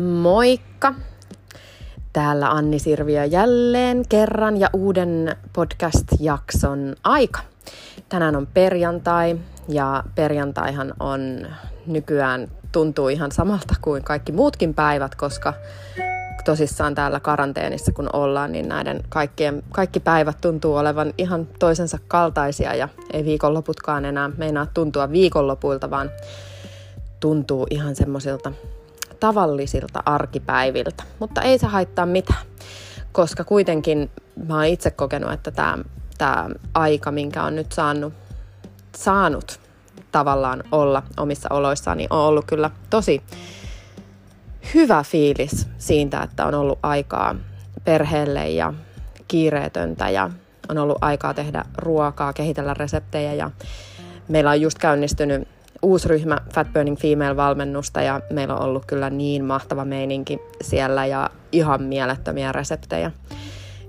Moikka! Täällä Anni Sirviö jälleen kerran ja uuden podcast-jakson aika. Tänään on perjantai ja perjantaihan on nykyään tuntuu ihan samalta kuin kaikki muutkin päivät, koska tosissaan täällä karanteenissa kun ollaan, niin näiden kaikkien, kaikki päivät tuntuu olevan ihan toisensa kaltaisia ja ei viikonloputkaan enää meinaa tuntua viikonlopuilta, vaan tuntuu ihan semmoisilta tavallisilta arkipäiviltä. Mutta ei se haittaa mitään, koska kuitenkin mä oon itse kokenut, että tämä tää aika, minkä on nyt saanut, saanut tavallaan olla omissa oloissaan, niin on ollut kyllä tosi hyvä fiilis siitä, että on ollut aikaa perheelle ja kiireetöntä ja on ollut aikaa tehdä ruokaa, kehitellä reseptejä ja meillä on just käynnistynyt uusi ryhmä Fat Burning Female-valmennusta ja meillä on ollut kyllä niin mahtava meininki siellä ja ihan mielettömiä reseptejä,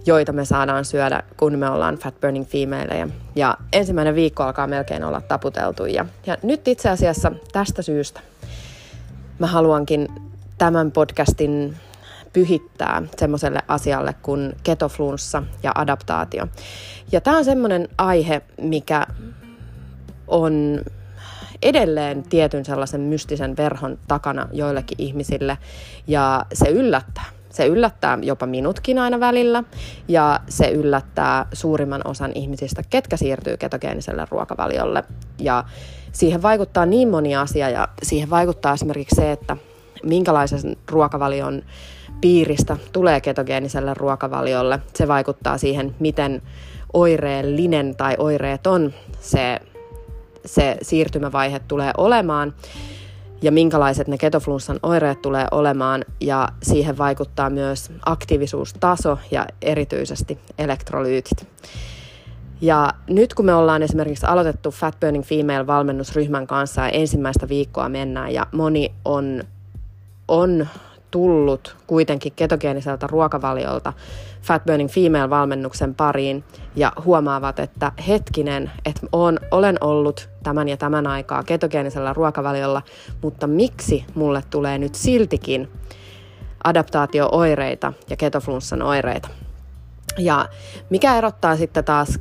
joita me saadaan syödä, kun me ollaan Fat Burning Femaleja. Ja ensimmäinen viikko alkaa melkein olla taputeltu ja, ja nyt itse asiassa tästä syystä mä haluankin tämän podcastin pyhittää semmoiselle asialle kuin ketoflunssa ja adaptaatio. Ja tämä on semmoinen aihe, mikä on edelleen tietyn sellaisen mystisen verhon takana joillekin ihmisille ja se yllättää. Se yllättää jopa minutkin aina välillä ja se yllättää suurimman osan ihmisistä, ketkä siirtyy ketogeeniselle ruokavaliolle. Ja siihen vaikuttaa niin moni asia ja siihen vaikuttaa esimerkiksi se, että minkälaisen ruokavalion piiristä tulee ketogeeniselle ruokavaliolle. Se vaikuttaa siihen, miten oireellinen tai oireeton se se siirtymävaihe tulee olemaan ja minkälaiset ne ketoflunssan oireet tulee olemaan ja siihen vaikuttaa myös aktiivisuustaso ja erityisesti elektrolyytit. Ja nyt kun me ollaan esimerkiksi aloitettu Fat Burning Female-valmennusryhmän kanssa ja ensimmäistä viikkoa mennään ja moni on, on tullut kuitenkin ketogeeniseltä ruokavaliolta Fat Burning Female-valmennuksen pariin ja huomaavat, että hetkinen, että on, olen ollut tämän ja tämän aikaa ketogeenisellä ruokavaliolla, mutta miksi mulle tulee nyt siltikin adaptaatio-oireita ja ketoflunssan oireita. Ja mikä erottaa sitten taas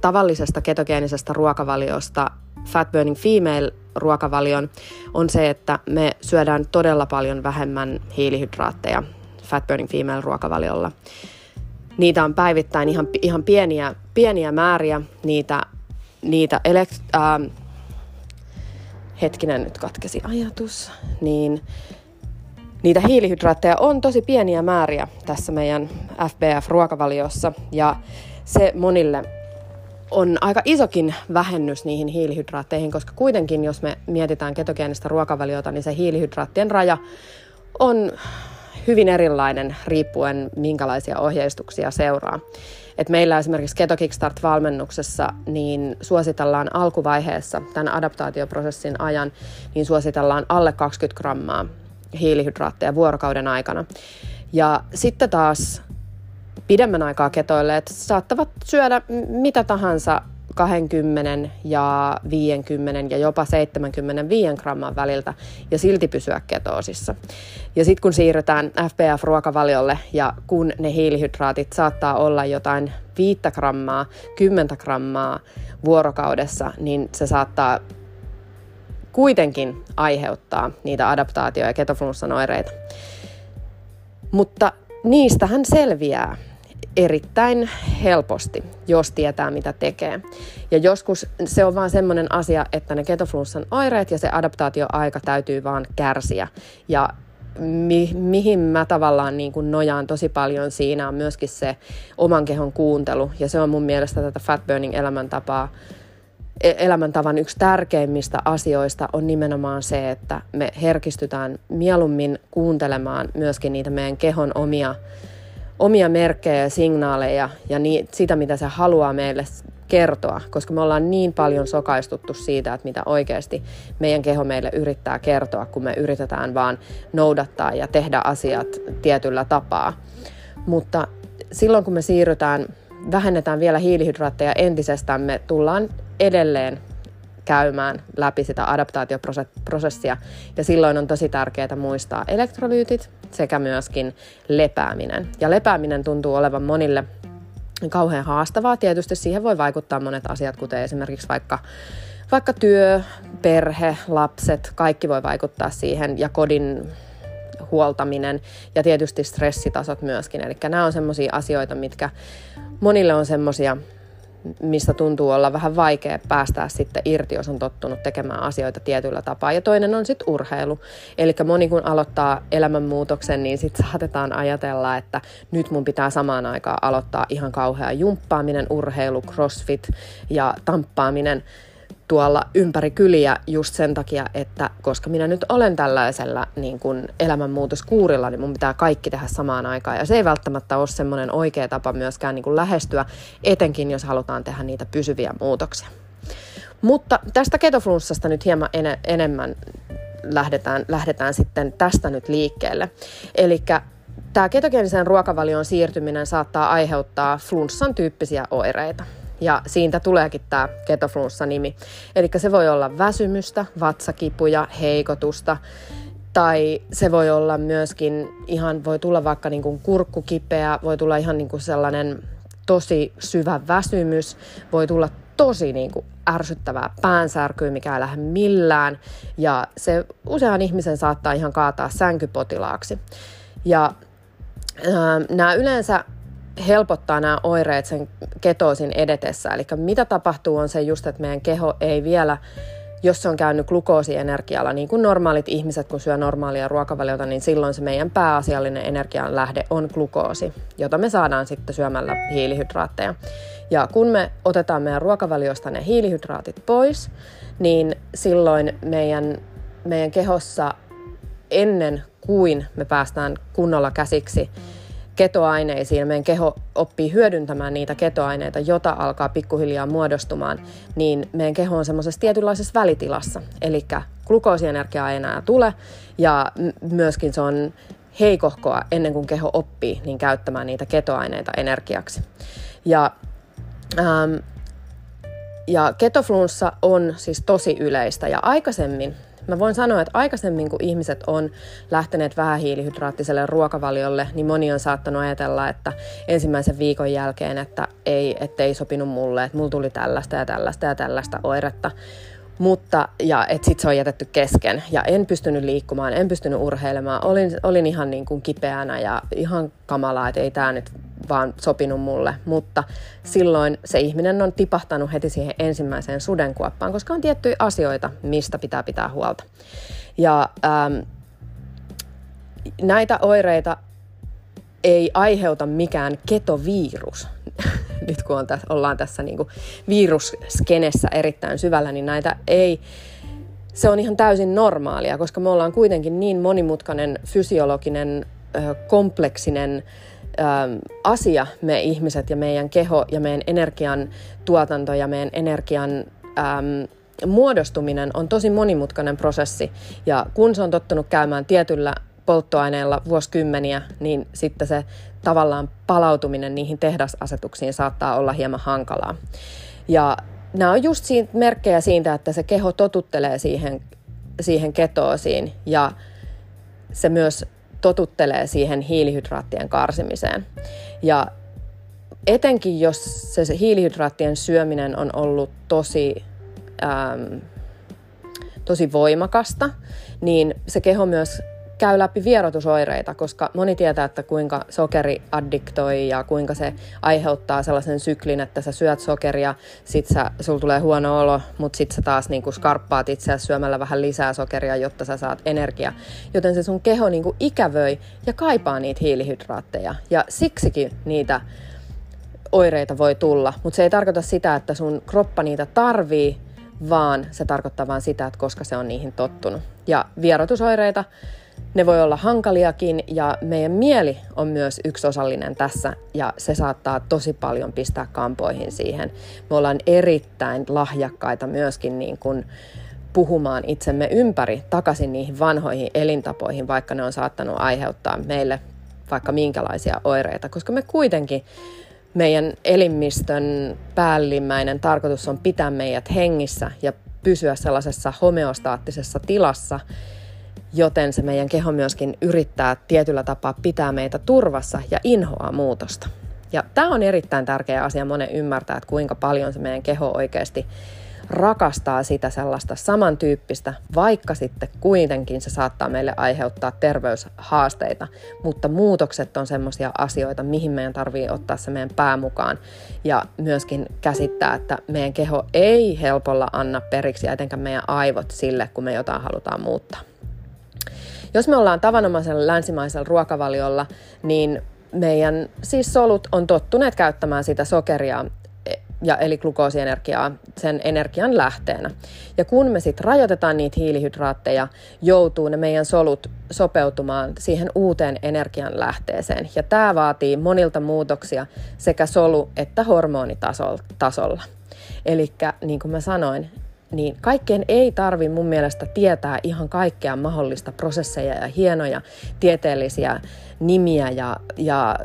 tavallisesta ketogeenisestä ruokavaliosta Fat Burning Female ruokavalion on se, että me syödään todella paljon vähemmän hiilihydraatteja Fat Burning Female ruokavaliolla. Niitä on päivittäin ihan, ihan pieniä, pieniä määriä, niitä, niitä elekt, äh, hetkinen nyt katkesi ajatus, niin niitä hiilihydraatteja on tosi pieniä määriä tässä meidän FBF-ruokavaliossa ja se monille on aika isokin vähennys niihin hiilihydraatteihin, koska kuitenkin jos me mietitään ketogeenistä ruokavaliota, niin se hiilihydraattien raja on hyvin erilainen riippuen minkälaisia ohjeistuksia seuraa. Et meillä esimerkiksi Keto Kickstart-valmennuksessa niin suositellaan alkuvaiheessa tämän adaptaatioprosessin ajan, niin suositellaan alle 20 grammaa hiilihydraatteja vuorokauden aikana. Ja sitten taas pidemmän aikaa ketoille, että saattavat syödä mitä tahansa 20 ja 50 ja jopa 75 gramman väliltä ja silti pysyä ketoosissa. Ja sitten kun siirrytään FPF-ruokavaliolle ja kun ne hiilihydraatit saattaa olla jotain 5 grammaa, 10 grammaa vuorokaudessa, niin se saattaa kuitenkin aiheuttaa niitä adaptaatio- ja ketoflunssan oireita. Mutta niistähän selviää erittäin helposti, jos tietää mitä tekee. Ja joskus se on vaan semmoinen asia, että ne ketoflunssan oireet ja se adaptaatioaika täytyy vaan kärsiä. Ja mi- mihin mä tavallaan niin kuin nojaan tosi paljon siinä on myöskin se oman kehon kuuntelu. Ja se on mun mielestä tätä fat burning elämäntapaa e-, elämäntavan yksi tärkeimmistä asioista on nimenomaan se, että me herkistytään mieluummin kuuntelemaan myöskin niitä meidän kehon omia omia merkkejä ja signaaleja ja niin, sitä, mitä se haluaa meille kertoa, koska me ollaan niin paljon sokaistuttu siitä, että mitä oikeasti meidän keho meille yrittää kertoa, kun me yritetään vaan noudattaa ja tehdä asiat tietyllä tapaa. Mutta silloin, kun me siirrytään, vähennetään vielä hiilihydraatteja entisestään, me tullaan edelleen käymään läpi sitä adaptaatioprosessia. Ja silloin on tosi tärkeää muistaa elektrolyytit sekä myöskin lepääminen. Ja lepääminen tuntuu olevan monille kauhean haastavaa. Tietysti siihen voi vaikuttaa monet asiat, kuten esimerkiksi vaikka, vaikka työ, perhe, lapset, kaikki voi vaikuttaa siihen ja kodin huoltaminen ja tietysti stressitasot myöskin. Eli nämä on semmoisia asioita, mitkä monille on semmoisia mistä tuntuu olla vähän vaikea päästää sitten irti, jos on tottunut tekemään asioita tietyllä tapaa. Ja toinen on sitten urheilu. Eli moni kun aloittaa elämänmuutoksen, niin sitten saatetaan ajatella, että nyt mun pitää samaan aikaan aloittaa ihan kauhea jumppaaminen, urheilu, crossfit ja tamppaaminen tuolla ympäri kyliä just sen takia, että koska minä nyt olen tällaisella niin kuin elämänmuutoskuurilla, niin mun pitää kaikki tehdä samaan aikaan. Ja se ei välttämättä ole semmoinen oikea tapa myöskään niin kuin lähestyä, etenkin jos halutaan tehdä niitä pysyviä muutoksia. Mutta tästä ketoflunssasta nyt hieman en- enemmän lähdetään, lähdetään sitten tästä nyt liikkeelle. Eli tämä ketogeenisen ruokavalion siirtyminen saattaa aiheuttaa flunssan tyyppisiä oireita. Ja siitä tuleekin tämä ketoflunssa-nimi. Eli se voi olla väsymystä, vatsakipuja, heikotusta, tai se voi olla myöskin ihan, voi tulla vaikka niin kuin kurkkukipeä, voi tulla ihan niin kuin sellainen tosi syvä väsymys, voi tulla tosi niin kuin ärsyttävää päänsärkyä, mikä ei lähde millään. Ja se usean ihmisen saattaa ihan kaataa sänkypotilaaksi. Ja nämä yleensä helpottaa nämä oireet sen ketoosin edetessä. Eli mitä tapahtuu on se just, että meidän keho ei vielä, jos se on käynyt glukoosienergialla, niin kuin normaalit ihmiset, kun syö normaalia ruokavaliota, niin silloin se meidän pääasiallinen energian lähde on glukoosi, jota me saadaan sitten syömällä hiilihydraatteja. Ja kun me otetaan meidän ruokavaliosta ne hiilihydraatit pois, niin silloin meidän, meidän kehossa ennen kuin me päästään kunnolla käsiksi ketoaineisiin. Meidän keho oppii hyödyntämään niitä ketoaineita, jota alkaa pikkuhiljaa muodostumaan, niin meidän keho on semmoisessa tietynlaisessa välitilassa. Eli glukoosienergiaa ei enää tule ja myöskin se on heikohkoa ennen kuin keho oppii niin käyttämään niitä ketoaineita energiaksi. Ja, ähm, ja ketoflunssa on siis tosi yleistä ja aikaisemmin Mä voin sanoa, että aikaisemmin kun ihmiset on lähteneet vähähiilihydraattiselle ruokavaliolle, niin moni on saattanut ajatella, että ensimmäisen viikon jälkeen, että ei, ettei sopinut mulle, että mulla tuli tällaista ja tällaista ja tällaista oiretta. Mutta, ja että sit se on jätetty kesken ja en pystynyt liikkumaan, en pystynyt urheilemaan, olin, olin ihan niin kuin kipeänä ja ihan kamalaa, että ei tämä nyt vaan sopinut mulle, mutta silloin se ihminen on tipahtanut heti siihen ensimmäiseen sudenkuoppaan, koska on tiettyjä asioita, mistä pitää pitää huolta. Ja ähm, näitä oireita ei aiheuta mikään ketovirus. Nyt kun on tässä, ollaan tässä niin kuin virusskenessä erittäin syvällä, niin näitä ei, se on ihan täysin normaalia, koska me ollaan kuitenkin niin monimutkainen, fysiologinen, kompleksinen asia, me ihmiset ja meidän keho ja meidän energian tuotanto ja meidän energian ähm, muodostuminen on tosi monimutkainen prosessi. Ja kun se on tottunut käymään tietyllä polttoaineella vuosikymmeniä, niin sitten se tavallaan palautuminen niihin tehdasasetuksiin saattaa olla hieman hankalaa. Ja nämä on just siitä, merkkejä siitä, että se keho totuttelee siihen, siihen ketoosiin ja se myös totuttelee siihen hiilihydraattien karsimiseen. Ja etenkin jos se, se hiilihydraattien syöminen on ollut tosi, ähm, tosi voimakasta, niin se keho myös käy läpi vierotusoireita, koska moni tietää, että kuinka sokeri addiktoi ja kuinka se aiheuttaa sellaisen syklin, että sä syöt sokeria, sit sä, sul tulee huono olo, mutta sit sä taas niinku skarppaat itseäsi syömällä vähän lisää sokeria, jotta sä saat energia. Joten se sun keho niinku ikävöi ja kaipaa niitä hiilihydraatteja. Ja siksikin niitä oireita voi tulla, mutta se ei tarkoita sitä, että sun kroppa niitä tarvii, vaan se tarkoittaa vain sitä, että koska se on niihin tottunut. Ja vierotusoireita ne voi olla hankaliakin ja meidän mieli on myös yksi osallinen tässä ja se saattaa tosi paljon pistää kampoihin siihen. Me ollaan erittäin lahjakkaita myöskin niin kuin puhumaan itsemme ympäri takaisin niihin vanhoihin elintapoihin, vaikka ne on saattanut aiheuttaa meille vaikka minkälaisia oireita, koska me kuitenkin meidän elimistön päällimmäinen tarkoitus on pitää meidät hengissä ja pysyä sellaisessa homeostaattisessa tilassa, joten se meidän keho myöskin yrittää tietyllä tapaa pitää meitä turvassa ja inhoaa muutosta. Ja tämä on erittäin tärkeä asia monen ymmärtää, että kuinka paljon se meidän keho oikeasti rakastaa sitä sellaista samantyyppistä, vaikka sitten kuitenkin se saattaa meille aiheuttaa terveyshaasteita, mutta muutokset on semmoisia asioita, mihin meidän tarvii ottaa se meidän pää mukaan ja myöskin käsittää, että meidän keho ei helpolla anna periksi, etenkään meidän aivot sille, kun me jotain halutaan muuttaa. Jos me ollaan tavanomaisella länsimaisella ruokavaliolla, niin meidän siis solut on tottuneet käyttämään sitä sokeria ja eli glukoosienergiaa sen energian lähteenä. Ja kun me sitten rajoitetaan niitä hiilihydraatteja, joutuu ne meidän solut sopeutumaan siihen uuteen energian lähteeseen. Ja tämä vaatii monilta muutoksia sekä solu- että hormonitasolla. Eli niin kuin mä sanoin, niin kaikkien ei tarvi mun mielestä tietää ihan kaikkea mahdollista prosesseja ja hienoja tieteellisiä nimiä ja, ja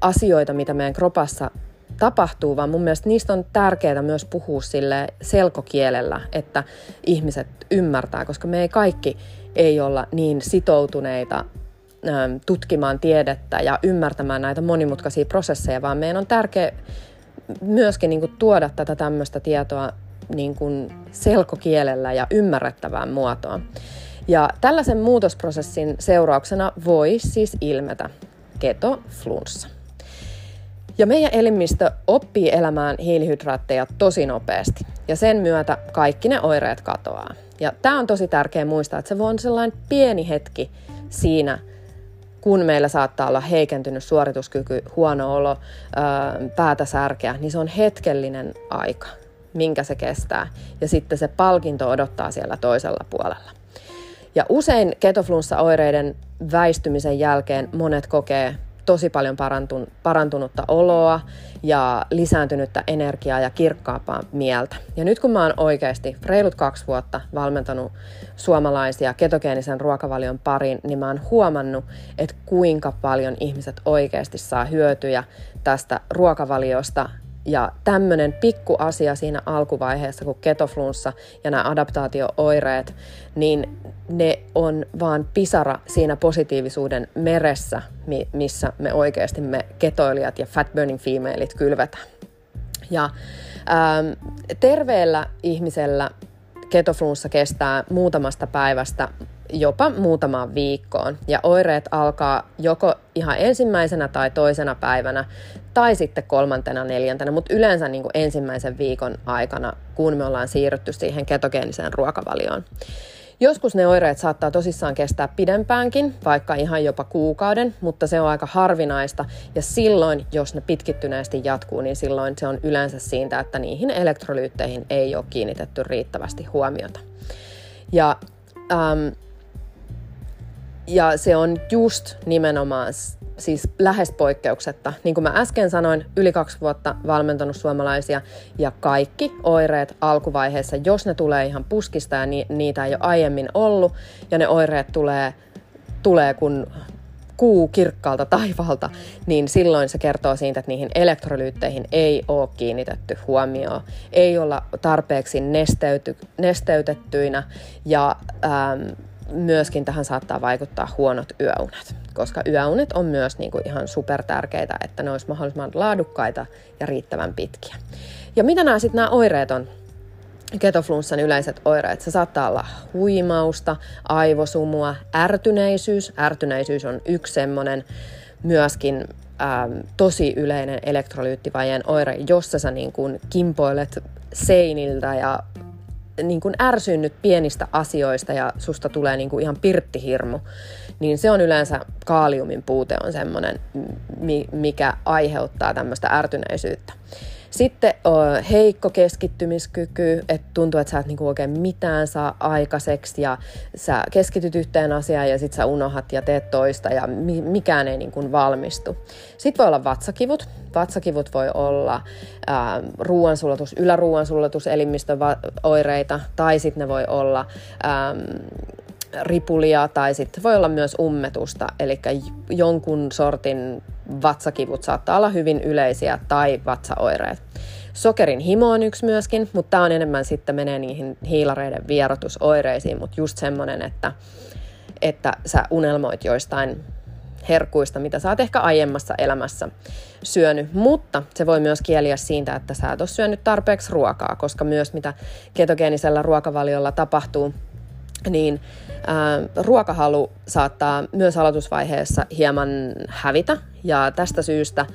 asioita, mitä meidän kropassa tapahtuu, vaan mun mielestä niistä on tärkeää myös puhua sille selkokielellä, että ihmiset ymmärtää, koska me ei kaikki ei olla niin sitoutuneita tutkimaan tiedettä ja ymmärtämään näitä monimutkaisia prosesseja, vaan meidän on tärkeää myöskin niin tuoda tätä tämmöistä tietoa niin kuin, selkokielellä ja ymmärrettävään muotoon. Ja tällaisen muutosprosessin seurauksena voi siis ilmetä ketoflunssa. Ja meidän elimistö oppii elämään hiilihydraatteja tosi nopeasti ja sen myötä kaikki ne oireet katoaa. Ja tämä on tosi tärkeä muistaa, että se voi olla sellainen pieni hetki siinä, kun meillä saattaa olla heikentynyt suorituskyky, huono olo, päätä särkeä, niin se on hetkellinen aika, minkä se kestää. Ja sitten se palkinto odottaa siellä toisella puolella. Ja usein ketoflunssa-oireiden väistymisen jälkeen monet kokee tosi paljon parantun, parantunutta oloa ja lisääntynyttä energiaa ja kirkkaampaa mieltä. Ja nyt kun mä oon oikeasti reilut kaksi vuotta valmentanut suomalaisia ketogeenisen ruokavalion pariin, niin mä oon huomannut, että kuinka paljon ihmiset oikeasti saa hyötyjä tästä ruokavaliosta ja tämmöinen pikku asia siinä alkuvaiheessa, kun ketoflunssa ja nämä adaptaatiooireet, niin ne on vaan pisara siinä positiivisuuden meressä, missä me oikeasti me ketoilijat ja fat burning femaleilit kylvetään. Ja ähm, terveellä ihmisellä ketoflunssa kestää muutamasta päivästä jopa muutamaan viikkoon. Ja oireet alkaa joko ihan ensimmäisenä tai toisena päivänä tai sitten kolmantena, neljäntenä, mutta yleensä niin kuin ensimmäisen viikon aikana, kun me ollaan siirrytty siihen ketogeeniseen ruokavalioon. Joskus ne oireet saattaa tosissaan kestää pidempäänkin, vaikka ihan jopa kuukauden, mutta se on aika harvinaista. Ja silloin, jos ne pitkittyneesti jatkuu, niin silloin se on yleensä siitä, että niihin elektrolyytteihin ei ole kiinnitetty riittävästi huomiota. Ja, ähm, ja se on just nimenomaan siis lähes poikkeuksetta. Niin kuin mä äsken sanoin, yli kaksi vuotta valmentanut suomalaisia ja kaikki oireet alkuvaiheessa, jos ne tulee ihan puskista ja ni, niitä ei ole aiemmin ollut ja ne oireet tulee, tulee kun kuu kirkkaalta taivaalta, niin silloin se kertoo siitä, että niihin elektrolyytteihin ei ole kiinnitetty huomioon, ei olla tarpeeksi nesteyty, nesteytettyinä ja ähm, myöskin tähän saattaa vaikuttaa huonot yöunet, koska yöunet on myös niin kuin ihan super tärkeitä, että ne olisi mahdollisimman laadukkaita ja riittävän pitkiä. Ja mitä nämä sitten nämä oireet on? Ketoflunssan yleiset oireet. Se saattaa olla huimausta, aivosumua, ärtyneisyys. Ärtyneisyys on yksi semmoinen myöskin ähm, tosi yleinen elektrolyyttivajeen oire, jossa sä niin kuin kimpoilet seiniltä ja niin kuin ärsynyt pienistä asioista ja susta tulee niin kuin ihan pirttihirmu, niin se on yleensä kaaliumin puute on semmoinen, mikä aiheuttaa tämmöistä ärtyneisyyttä. Sitten heikko keskittymiskyky, että tuntuu, että sä et niinku oikein mitään saa aikaiseksi ja sä keskityt yhteen asiaan ja sitten sä unohat ja teet toista ja mikään ei niinku valmistu. Sitten voi olla vatsakivut. Vatsakivut voi olla ää, ruoansulatus, yläruoansulatus, elimistöoireita tai sitten ne voi olla ää, ripulia tai sitten voi olla myös ummetusta, eli jonkun sortin vatsakivut saattaa olla hyvin yleisiä tai vatsaoireet. Sokerin himo on yksi myöskin, mutta tämä on enemmän sitten menee niihin hiilareiden vierotusoireisiin, mutta just semmoinen, että, että sä unelmoit joistain herkuista, mitä sä oot ehkä aiemmassa elämässä syönyt, mutta se voi myös kieliä siitä, että sä et ole syönyt tarpeeksi ruokaa, koska myös mitä ketogeenisellä ruokavaliolla tapahtuu, niin ää, ruokahalu saattaa myös aloitusvaiheessa hieman hävitä ja tästä syystä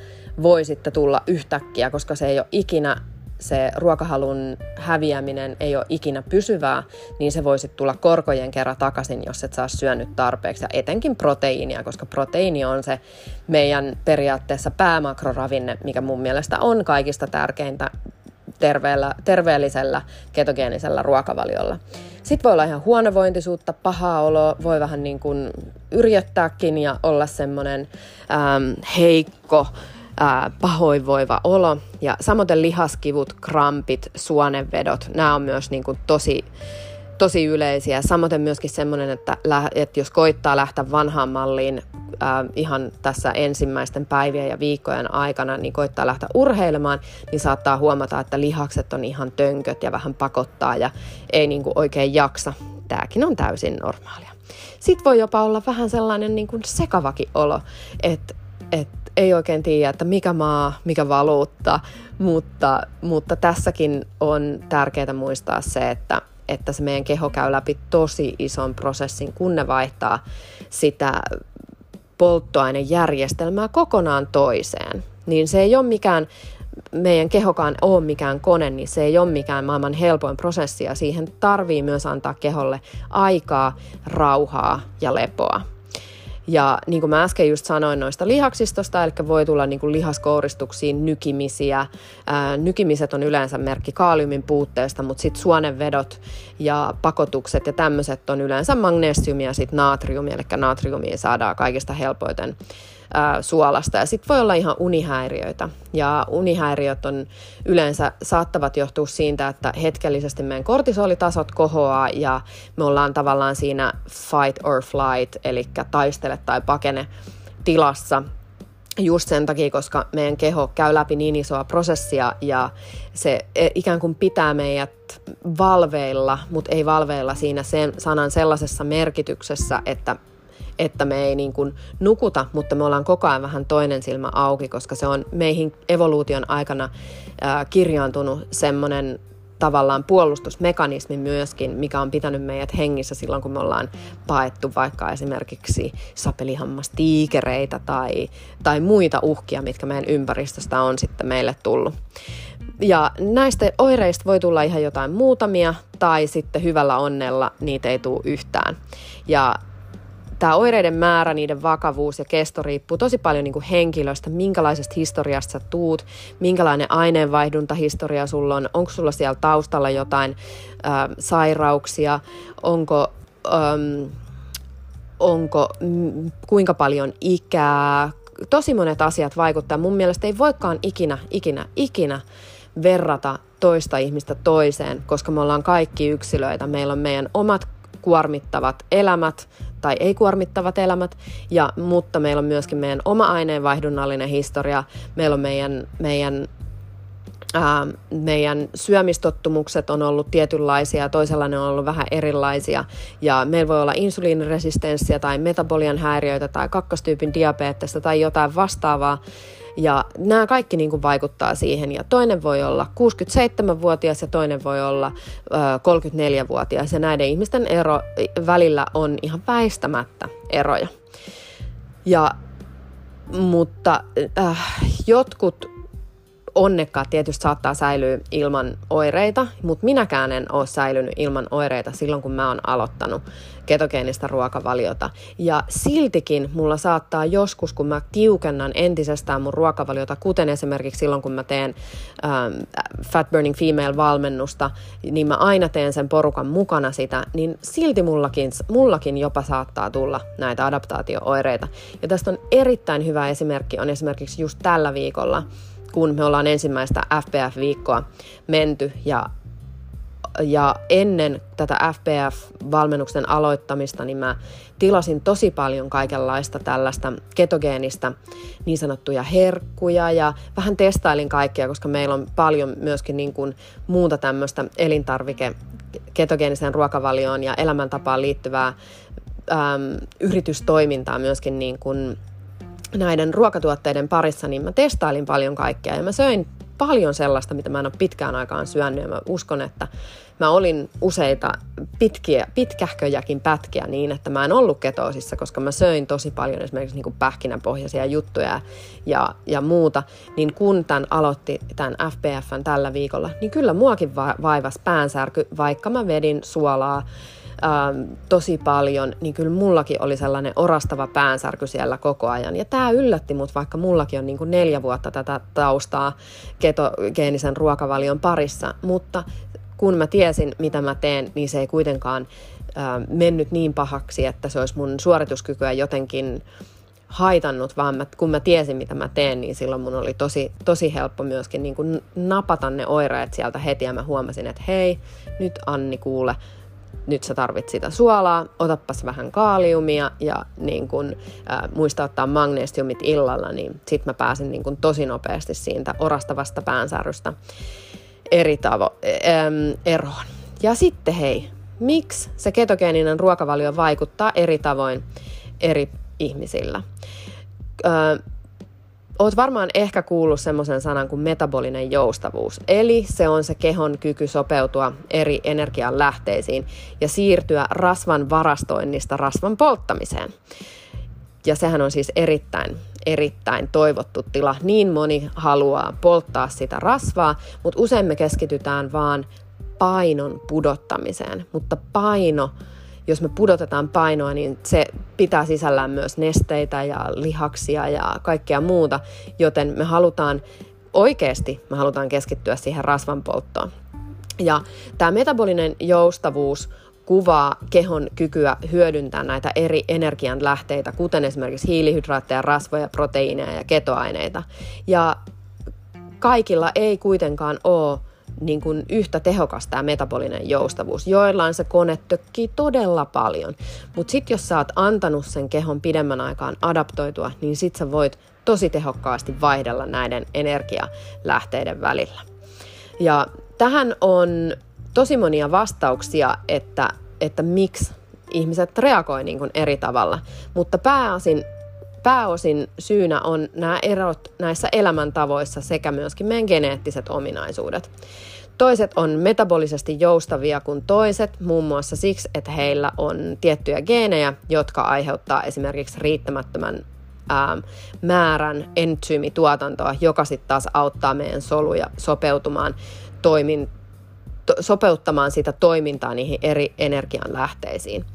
voi sitten tulla yhtäkkiä, koska se ei ole ikinä se ruokahalun häviäminen ei ole ikinä pysyvää, niin se voisi tulla korkojen kerran takaisin, jos et saa syönyt tarpeeksi. Ja etenkin proteiinia, koska proteiini on se meidän periaatteessa päämakroravinne, mikä mun mielestä on kaikista tärkeintä terveellä, terveellisellä ketogeenisellä ruokavaliolla. Sitten voi olla ihan huonovointisuutta, pahaa oloa, voi vähän niin kuin yrjöttääkin ja olla semmoinen ähm, heikko, ää, pahoinvoiva olo. Ja samoin lihaskivut, krampit, suonenvedot, nämä on myös niin kuin tosi, tosi yleisiä. Samoin myöskin semmoinen, että, että jos koittaa lähteä vanhaan malliin ää, ihan tässä ensimmäisten päivien ja viikkojen aikana, niin koittaa lähteä urheilemaan, niin saattaa huomata, että lihakset on ihan tönköt ja vähän pakottaa ja ei niin kuin oikein jaksa. Tämäkin on täysin normaalia. Sitten voi jopa olla vähän sellainen niin kuin sekavakin olo, että, että ei oikein tiedä, että mikä maa, mikä valuutta, mutta, mutta tässäkin on tärkeää muistaa se, että, että se meidän keho käy läpi tosi ison prosessin, kun ne vaihtaa sitä polttoainejärjestelmää kokonaan toiseen. Niin se ei ole mikään, meidän kehokaan ole mikään kone, niin se ei ole mikään maailman helpoin prosessi ja siihen tarvii myös antaa keholle aikaa, rauhaa ja lepoa. Ja niin kuin mä äsken just sanoin noista lihaksistosta, eli voi tulla niin kuin lihaskouristuksiin nykimisiä. Ää, nykimiset on yleensä merkki kaaliumin puutteesta, mutta sitten suonenvedot ja pakotukset ja tämmöiset on yleensä magnesiumia ja sitten natriumia, eli natriumia saadaan kaikista helpoiten ää, suolasta. Ja sitten voi olla ihan unihäiriöitä. Ja unihäiriöt on yleensä saattavat johtua siitä, että hetkellisesti meidän kortisolitasot kohoaa ja me ollaan tavallaan siinä fight or flight, eli taistele tai pakene tilassa just sen takia, koska meidän keho käy läpi niin isoa prosessia ja se e, ikään kuin pitää meidät valveilla, mutta ei valveilla siinä sen sanan sellaisessa merkityksessä, että että me ei niin kuin nukuta, mutta me ollaan koko ajan vähän toinen silmä auki, koska se on meihin evoluution aikana kirjaantunut semmoinen tavallaan puolustusmekanismi myöskin, mikä on pitänyt meidät hengissä silloin, kun me ollaan paettu vaikka esimerkiksi sapelihammastiikereitä tai, tai muita uhkia, mitkä meidän ympäristöstä on sitten meille tullut. Ja näistä oireista voi tulla ihan jotain muutamia, tai sitten hyvällä onnella niitä ei tule yhtään. Ja tämä oireiden määrä, niiden vakavuus ja kesto riippuu tosi paljon niin kuin henkilöstä, minkälaisesta historiasta sä tuut, minkälainen aineenvaihduntahistoria sulla on, onko sulla siellä taustalla jotain äh, sairauksia, onko, ähm, onko m, kuinka paljon ikää, tosi monet asiat vaikuttaa. Mun mielestä ei voikaan ikinä, ikinä, ikinä verrata toista ihmistä toiseen, koska me ollaan kaikki yksilöitä. Meillä on meidän omat kuormittavat elämät tai ei-kuormittavat elämät, ja, mutta meillä on myöskin meidän oma aineenvaihdunnallinen historia, meillä on meidän, meidän Ää, meidän syömistottumukset on ollut tietynlaisia, toisenlainen on ollut vähän erilaisia. Ja meillä voi olla insuliiniresistenssiä tai metabolian häiriöitä tai kakkostyypin diabetesta tai jotain vastaavaa, ja nämä kaikki niin kuin vaikuttaa siihen. Ja toinen voi olla 67-vuotias ja toinen voi olla ö, 34-vuotias. Ja näiden ihmisten ero välillä on ihan väistämättä eroja. Ja, mutta äh, jotkut onnekkaat tietysti saattaa säilyä ilman oireita, mutta minäkään en ole säilynyt ilman oireita silloin, kun mä oon aloittanut ketogeenistä ruokavaliota. Ja siltikin mulla saattaa joskus, kun mä tiukennan entisestään mun ruokavaliota, kuten esimerkiksi silloin, kun mä teen ähm, Fat Burning Female-valmennusta, niin mä aina teen sen porukan mukana sitä, niin silti mullakin, mullakin jopa saattaa tulla näitä adaptaatio-oireita. Ja tästä on erittäin hyvä esimerkki, on esimerkiksi just tällä viikolla, kun me ollaan ensimmäistä FPF-viikkoa menty ja ja ennen tätä FPF-valmennuksen aloittamista, niin mä tilasin tosi paljon kaikenlaista tällaista ketogeenistä niin sanottuja herkkuja ja vähän testailin kaikkia, koska meillä on paljon myöskin niin kuin muuta tämmöistä elintarvike ketogeeniseen ruokavalioon ja elämäntapaan liittyvää äm, yritystoimintaa myöskin niin kuin näiden ruokatuotteiden parissa, niin mä testailin paljon kaikkea ja mä söin paljon sellaista, mitä mä en ole pitkään aikaan syönyt ja mä uskon, että mä olin useita pitkiä, pitkähköjäkin pätkiä niin, että mä en ollut ketoosissa, koska mä söin tosi paljon esimerkiksi niin kuin pähkinäpohjaisia juttuja ja, ja muuta, niin kun tämän aloitti tämän FPFn tällä viikolla, niin kyllä muakin va- vaivas päänsärky, vaikka mä vedin suolaa ähm, tosi paljon, niin kyllä mullakin oli sellainen orastava päänsärky siellä koko ajan. Ja tämä yllätti mut, vaikka mullakin on niin kuin neljä vuotta tätä taustaa ketogeenisen ruokavalion parissa, mutta kun mä tiesin, mitä mä teen, niin se ei kuitenkaan äh, mennyt niin pahaksi, että se olisi mun suorituskykyä jotenkin haitannut, vaan mä, kun mä tiesin, mitä mä teen, niin silloin mun oli tosi, tosi helppo myöskin niin kuin napata ne oireet sieltä heti, ja mä huomasin, että hei, nyt Anni kuule, nyt sä tarvit sitä suolaa, otappas vähän kaaliumia ja niin kun, äh, muista ottaa magnesiumit illalla, niin sit mä pääsin niin kun, tosi nopeasti siitä orastavasta päänsärystä eri tavo- ähm, eroon. Ja sitten hei, miksi se ketogeeninen ruokavalio vaikuttaa eri tavoin eri ihmisillä? Äh, Oot varmaan ehkä kuullut semmoisen sanan kuin metabolinen joustavuus. Eli se on se kehon kyky sopeutua eri energian lähteisiin ja siirtyä rasvan varastoinnista rasvan polttamiseen. Ja sehän on siis erittäin, erittäin toivottu tila. Niin moni haluaa polttaa sitä rasvaa, mutta usein me keskitytään vaan painon pudottamiseen. Mutta paino jos me pudotetaan painoa, niin se pitää sisällään myös nesteitä ja lihaksia ja kaikkea muuta, joten me halutaan oikeasti, me halutaan keskittyä siihen rasvanpolttoon. Ja tämä metabolinen joustavuus kuvaa kehon kykyä hyödyntää näitä eri energian lähteitä, kuten esimerkiksi hiilihydraatteja, rasvoja, proteiineja ja ketoaineita. Ja kaikilla ei kuitenkaan ole niin kuin yhtä tehokas tämä metabolinen joustavuus. Joillain se kone tökkii todella paljon, mutta sitten jos sä oot antanut sen kehon pidemmän aikaan adaptoitua, niin sit sä voit tosi tehokkaasti vaihdella näiden energialähteiden välillä. Ja tähän on tosi monia vastauksia, että, että miksi ihmiset reagoi niin kuin eri tavalla, mutta pääosin pääosin syynä on nämä erot näissä elämäntavoissa sekä myöskin meidän geneettiset ominaisuudet. Toiset on metabolisesti joustavia kuin toiset, muun muassa siksi, että heillä on tiettyjä geenejä, jotka aiheuttaa esimerkiksi riittämättömän ää, määrän entsyymituotantoa, joka sitten taas auttaa meidän soluja sopeutumaan toimin, to, sopeuttamaan sitä toimintaa niihin eri energianlähteisiin.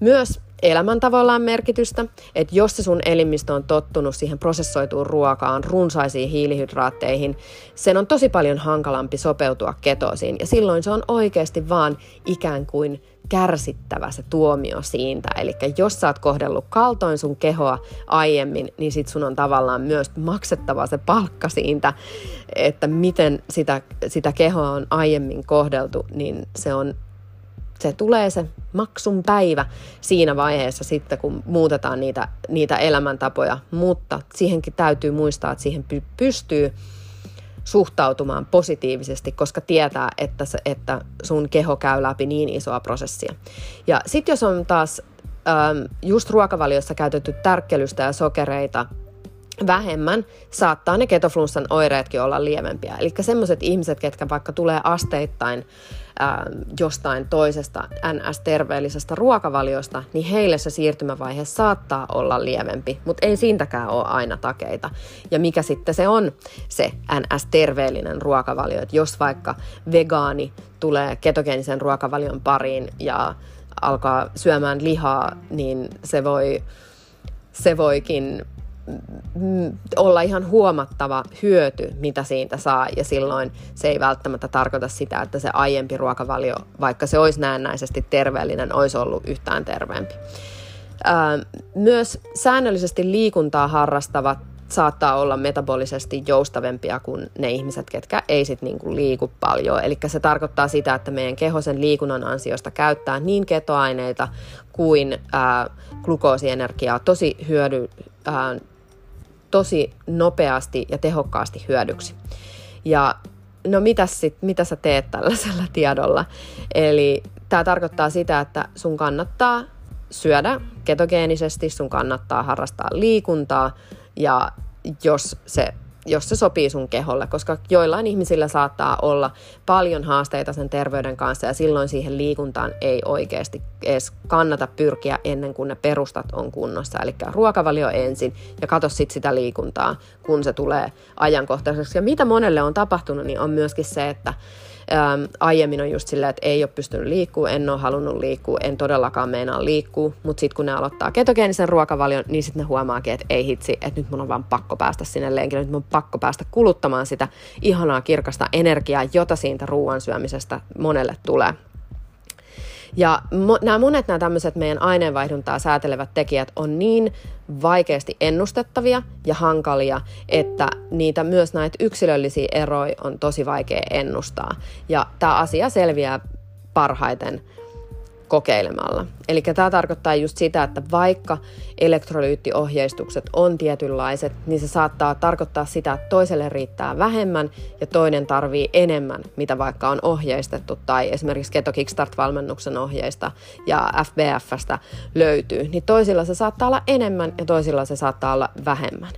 Myös elämäntavoilla on merkitystä, että jos se sun elimistö on tottunut siihen prosessoituun ruokaan, runsaisiin hiilihydraatteihin, sen on tosi paljon hankalampi sopeutua ketoosiin ja silloin se on oikeasti vaan ikään kuin kärsittävä se tuomio siitä. Eli jos sä oot kohdellut kaltoin sun kehoa aiemmin, niin sit sun on tavallaan myös maksettava se palkka siitä, että miten sitä, sitä kehoa on aiemmin kohdeltu, niin se on se tulee se maksun päivä siinä vaiheessa sitten, kun muutetaan niitä, niitä elämäntapoja, mutta siihenkin täytyy muistaa, että siihen pystyy suhtautumaan positiivisesti, koska tietää, että, se, että sun keho käy läpi niin isoa prosessia. Ja sitten jos on taas just ruokavaliossa käytetty tärkkelystä ja sokereita vähemmän, saattaa ne ketoflunssan oireetkin olla lievempiä. Eli sellaiset ihmiset, ketkä vaikka tulee asteittain ää, jostain toisesta NS-terveellisestä ruokavaliosta, niin heille se siirtymävaihe saattaa olla lievempi, mutta ei siintäkään ole aina takeita. Ja mikä sitten se on se NS-terveellinen ruokavalio, että jos vaikka vegaani tulee ketogeenisen ruokavalion pariin ja alkaa syömään lihaa, niin se voi se voikin olla ihan huomattava hyöty, mitä siitä saa, ja silloin se ei välttämättä tarkoita sitä, että se aiempi ruokavalio, vaikka se olisi näennäisesti terveellinen, olisi ollut yhtään terveempi. Myös säännöllisesti liikuntaa harrastavat saattaa olla metabolisesti joustavempia kuin ne ihmiset, ketkä ei sit niinku liiku paljon. Eli se tarkoittaa sitä, että meidän keho sen liikunnan ansiosta käyttää niin ketoaineita kuin ää, glukoosienergiaa tosi, hyödy, ää, tosi nopeasti ja tehokkaasti hyödyksi. Ja no mitä, sit, mitä sä teet tällaisella tiedolla? Eli tämä tarkoittaa sitä, että sun kannattaa syödä ketogeenisesti, sun kannattaa harrastaa liikuntaa ja jos se jos se sopii sun keholle, koska joillain ihmisillä saattaa olla paljon haasteita sen terveyden kanssa ja silloin siihen liikuntaan ei oikeasti edes kannata pyrkiä ennen kuin ne perustat on kunnossa. Eli ruokavalio ensin ja katso sitten sitä liikuntaa, kun se tulee ajankohtaiseksi. Ja mitä monelle on tapahtunut, niin on myöskin se, että Ähm, aiemmin on just silleen, että ei ole pystynyt liikkuu, en ole halunnut liikkua, en todellakaan meinaa liikkuu, mutta sitten kun ne aloittaa ketogeenisen ruokavalion, niin sitten ne huomaakin, että ei hitsi, että nyt mun on vaan pakko päästä sinne lenkille, nyt mun on pakko päästä kuluttamaan sitä ihanaa kirkasta energiaa, jota siitä ruoan syömisestä monelle tulee. Ja mo- nämä monet nämä tämmöiset meidän aineenvaihduntaa säätelevät tekijät on niin vaikeasti ennustettavia ja hankalia, että niitä myös näitä yksilöllisiä eroja on tosi vaikea ennustaa. Ja tämä asia selviää parhaiten kokeilemalla. Eli tämä tarkoittaa just sitä, että vaikka elektrolyyttiohjeistukset on tietynlaiset, niin se saattaa tarkoittaa sitä, että toiselle riittää vähemmän ja toinen tarvii enemmän, mitä vaikka on ohjeistettu tai esimerkiksi Keto Kickstart-valmennuksen ohjeista ja FBFstä löytyy, niin toisilla se saattaa olla enemmän ja toisilla se saattaa olla vähemmän.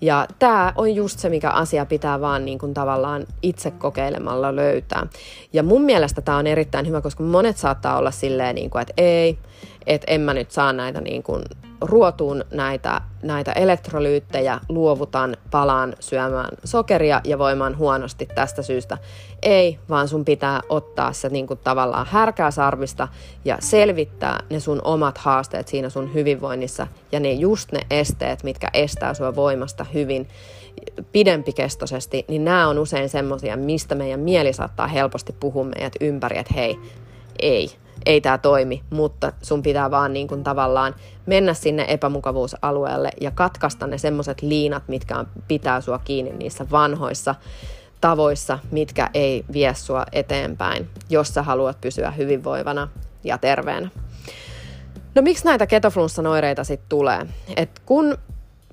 Ja tämä on just se, mikä asia pitää vaan niin kuin tavallaan itse kokeilemalla löytää. Ja mun mielestä tämä on erittäin hyvä, koska monet saattaa olla silleen, niin kuin, että ei, että en mä nyt saa näitä niin kuin ruotuun näitä, näitä elektrolyyttejä, luovutan, palaan syömään sokeria ja voimaan huonosti tästä syystä. Ei, vaan sun pitää ottaa se niin kuin tavallaan härkää sarvista ja selvittää ne sun omat haasteet siinä sun hyvinvoinnissa ja ne just ne esteet, mitkä estää sua voimasta hyvin pidempikestoisesti, niin nämä on usein semmoisia, mistä meidän mieli saattaa helposti puhua meidät ympäri, että hei, ei, ei tämä toimi, mutta sun pitää vaan niin kuin tavallaan mennä sinne epämukavuusalueelle ja katkaista ne semmoiset liinat, mitkä on, pitää sua kiinni niissä vanhoissa tavoissa, mitkä ei vie sua eteenpäin, jos sä haluat pysyä hyvinvoivana ja terveenä. No miksi näitä ketoflunssan oireita sitten tulee? Et kun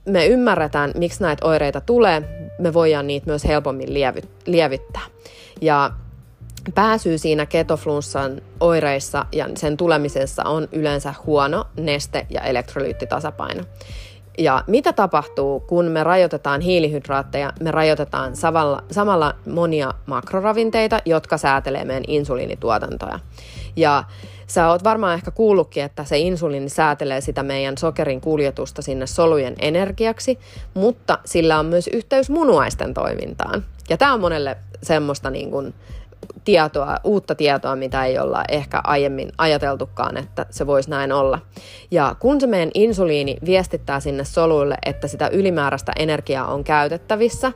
me ymmärretään, miksi näitä oireita tulee, me voidaan niitä myös helpommin lievittää. Ja pääsyy siinä ketoflunssan oireissa ja sen tulemisessa on yleensä huono neste- ja elektrolyyttitasapaino. Ja mitä tapahtuu, kun me rajoitetaan hiilihydraatteja, me rajoitetaan samalla, samalla monia makroravinteita, jotka säätelee meidän insuliinituotantoja. Ja sä oot varmaan ehkä kuullutkin, että se insuliini säätelee sitä meidän sokerin kuljetusta sinne solujen energiaksi, mutta sillä on myös yhteys munuaisten toimintaan. Ja tämä on monelle semmoista niin kuin tietoa, uutta tietoa, mitä ei olla ehkä aiemmin ajateltukaan, että se voisi näin olla. Ja kun se meidän insuliini viestittää sinne soluille, että sitä ylimääräistä energiaa on käytettävissä,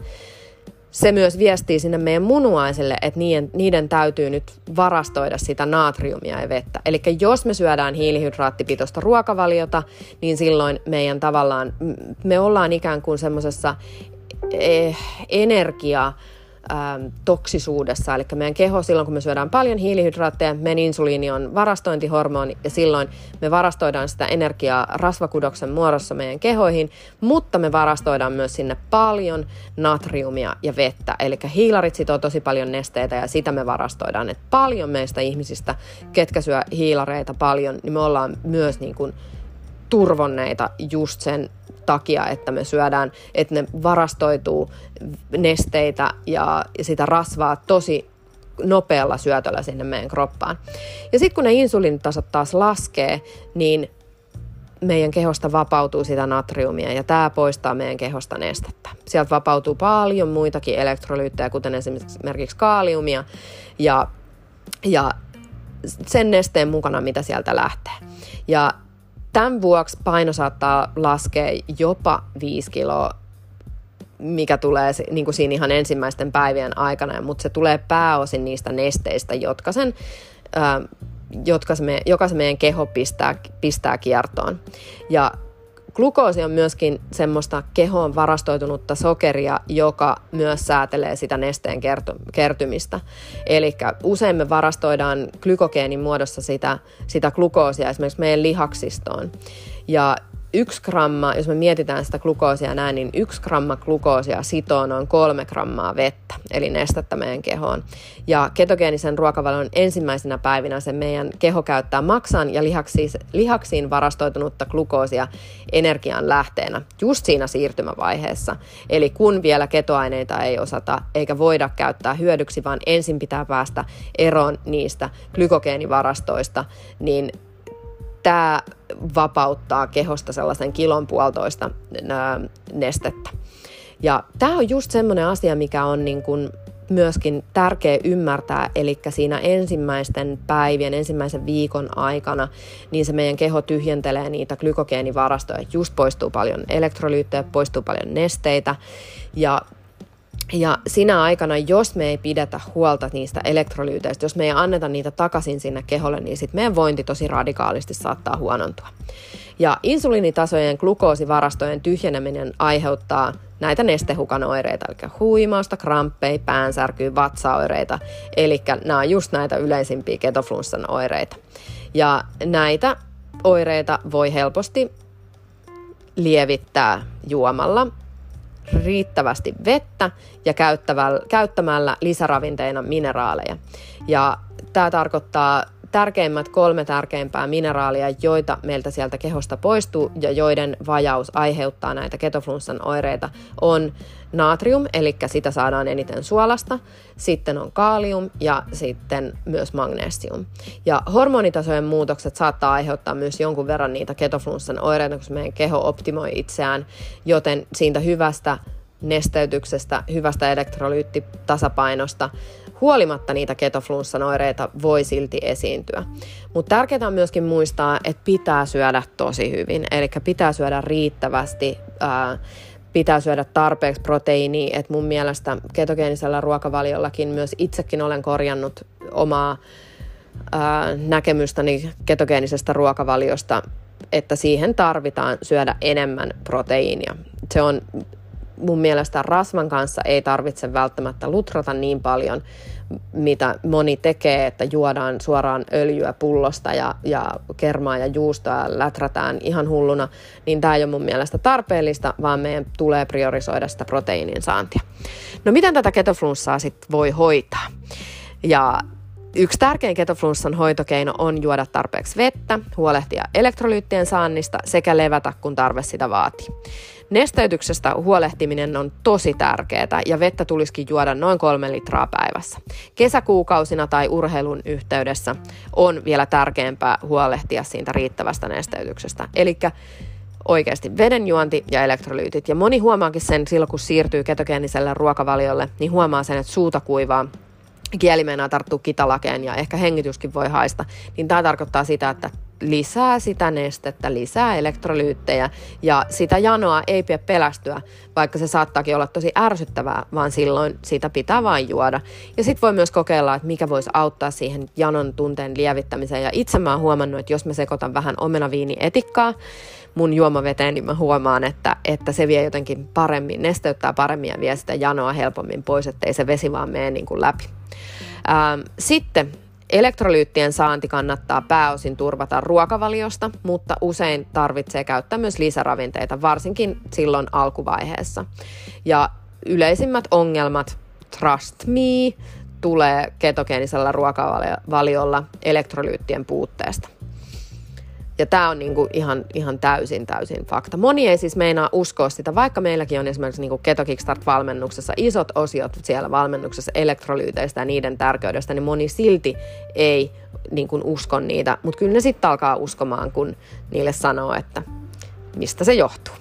se myös viestii sinne meidän munuaisille, että niiden, niiden täytyy nyt varastoida sitä natriumia ja vettä. Eli jos me syödään hiilihydraattipitoista ruokavaliota, niin silloin meidän tavallaan, me ollaan ikään kuin semmoisessa eh, energia ähm, toksisuudessa. Eli meidän keho silloin, kun me syödään paljon hiilihydraatteja, meidän insuliini on varastointihormoni ja silloin me varastoidaan sitä energiaa rasvakudoksen muodossa meidän kehoihin, mutta me varastoidaan myös sinne paljon natriumia ja vettä. Eli hiilarit sitoo tosi paljon nesteitä ja sitä me varastoidaan. Et paljon meistä ihmisistä, ketkä syö hiilareita paljon, niin me ollaan myös niin kuin turvonneita just sen takia, että me syödään, että ne varastoituu nesteitä ja sitä rasvaa tosi nopealla syötöllä sinne meidän kroppaan. Ja sitten kun ne insuliinitasot taas laskee, niin meidän kehosta vapautuu sitä natriumia ja tämä poistaa meidän kehosta nestettä. Sieltä vapautuu paljon muitakin elektrolyyttejä, kuten esimerkiksi kaaliumia ja, ja sen nesteen mukana, mitä sieltä lähtee. Ja Tämän vuoksi paino saattaa laskea jopa 5 kiloa, mikä tulee niin kuin siinä ihan ensimmäisten päivien aikana, mutta se tulee pääosin niistä nesteistä, jotka sen, jotka se me, joka se meidän keho pistää, pistää kiertoon. Ja glukoosi on myöskin semmoista kehoon varastoitunutta sokeria, joka myös säätelee sitä nesteen kertymistä. Eli usein me varastoidaan glykogeenin muodossa sitä, sitä glukoosia esimerkiksi meidän lihaksistoon. Ja yksi gramma, jos me mietitään sitä glukoosia näin, niin yksi gramma glukoosia sitoo noin kolme grammaa vettä, eli nestettä meidän kehoon. Ja ketogeenisen ruokavalion ensimmäisenä päivinä se meidän keho käyttää maksan ja lihaksiin, lihaksiin varastoitunutta glukoosia energian lähteenä just siinä siirtymävaiheessa. Eli kun vielä ketoaineita ei osata eikä voida käyttää hyödyksi, vaan ensin pitää päästä eroon niistä glykogeenivarastoista, niin tämä vapauttaa kehosta sellaisen kilon puolitoista nestettä. Ja tämä on just semmoinen asia, mikä on niin kuin myöskin tärkeä ymmärtää, eli siinä ensimmäisten päivien, ensimmäisen viikon aikana, niin se meidän keho tyhjentelee niitä glykogeenivarastoja. Just poistuu paljon elektrolyyttejä, poistuu paljon nesteitä, ja ja sinä aikana, jos me ei pidetä huolta niistä elektrolyyteistä, jos me ei anneta niitä takaisin sinne keholle, niin sitten meidän vointi tosi radikaalisti saattaa huonontua. Ja insuliinitasojen glukoosivarastojen tyhjeneminen aiheuttaa näitä nestehukan oireita, eli huimausta, kramppeja, päänsärkyä, vatsaoireita. Eli nämä on just näitä yleisimpiä ketoflunssan oireita. Ja näitä oireita voi helposti lievittää juomalla riittävästi vettä ja käyttämällä lisäravinteina mineraaleja. Ja tämä tarkoittaa tärkeimmät kolme tärkeimpää mineraalia, joita meiltä sieltä kehosta poistuu ja joiden vajaus aiheuttaa näitä ketoflunssan oireita, on natrium, eli sitä saadaan eniten suolasta, sitten on kaalium ja sitten myös magnesium. Ja hormonitasojen muutokset saattaa aiheuttaa myös jonkun verran niitä ketoflunssan oireita, koska meidän keho optimoi itseään, joten siitä hyvästä nesteytyksestä, hyvästä elektrolyyttitasapainosta huolimatta niitä ketoflunssan oireita voi silti esiintyä. Mutta tärkeää on myöskin muistaa, että pitää syödä tosi hyvin, eli pitää syödä riittävästi, ää, pitää syödä tarpeeksi proteiiniä, että mun mielestä ketogeenisellä ruokavaliollakin myös itsekin olen korjannut omaa ää, näkemystäni ketogeenisestä ruokavaliosta, että siihen tarvitaan syödä enemmän proteiinia. Se on mun mielestä rasvan kanssa ei tarvitse välttämättä lutrata niin paljon, mitä moni tekee, että juodaan suoraan öljyä pullosta ja, ja kermaa ja juustoa ja läträtään ihan hulluna, niin tämä ei ole mun mielestä tarpeellista, vaan meidän tulee priorisoida sitä proteiinin saantia. No miten tätä ketoflunssaa sitten voi hoitaa? Ja Yksi tärkein ketoflunssan hoitokeino on juoda tarpeeksi vettä, huolehtia elektrolyyttien saannista sekä levätä, kun tarve sitä vaatii. Nesteytyksestä huolehtiminen on tosi tärkeää ja vettä tulisikin juoda noin kolme litraa päivässä. Kesäkuukausina tai urheilun yhteydessä on vielä tärkeämpää huolehtia siitä riittävästä nesteytyksestä. Eli oikeasti vedenjuonti ja elektrolyytit. Ja moni huomaakin sen silloin, kun siirtyy ketogeeniselle ruokavaliolle, niin huomaa sen, että suuta kuivaa, kieli meinaa tarttua kitalakeen ja ehkä hengityskin voi haista, niin tämä tarkoittaa sitä, että lisää sitä nestettä, lisää elektrolyyttejä ja sitä janoa ei pidä pelästyä, vaikka se saattaakin olla tosi ärsyttävää, vaan silloin sitä pitää vain juoda. Ja sitten voi myös kokeilla, että mikä voisi auttaa siihen janon tunteen lievittämiseen. Ja itse mä oon huomannut, että jos mä sekoitan vähän omenaviinietikkaa mun juomaveteen, niin mä huomaan, että, että se vie jotenkin paremmin, nesteyttää paremmin ja vie sitä janoa helpommin pois, ettei se vesi vaan mene niin kuin läpi. Ähm, sitten Elektrolyyttien saanti kannattaa pääosin turvata ruokavaliosta, mutta usein tarvitsee käyttää myös lisäravinteita, varsinkin silloin alkuvaiheessa. Ja yleisimmät ongelmat, trust me, tulee ketogeenisellä ruokavaliolla elektrolyyttien puutteesta. Ja tämä on niinku ihan, ihan täysin, täysin fakta. Moni ei siis meinaa uskoa sitä, vaikka meilläkin on esimerkiksi niinku Keto Kickstart-valmennuksessa isot osiot siellä valmennuksessa elektrolyyteistä ja niiden tärkeydestä, niin moni silti ei niin kuin usko niitä, mutta kyllä ne sitten alkaa uskomaan, kun niille sanoo, että mistä se johtuu.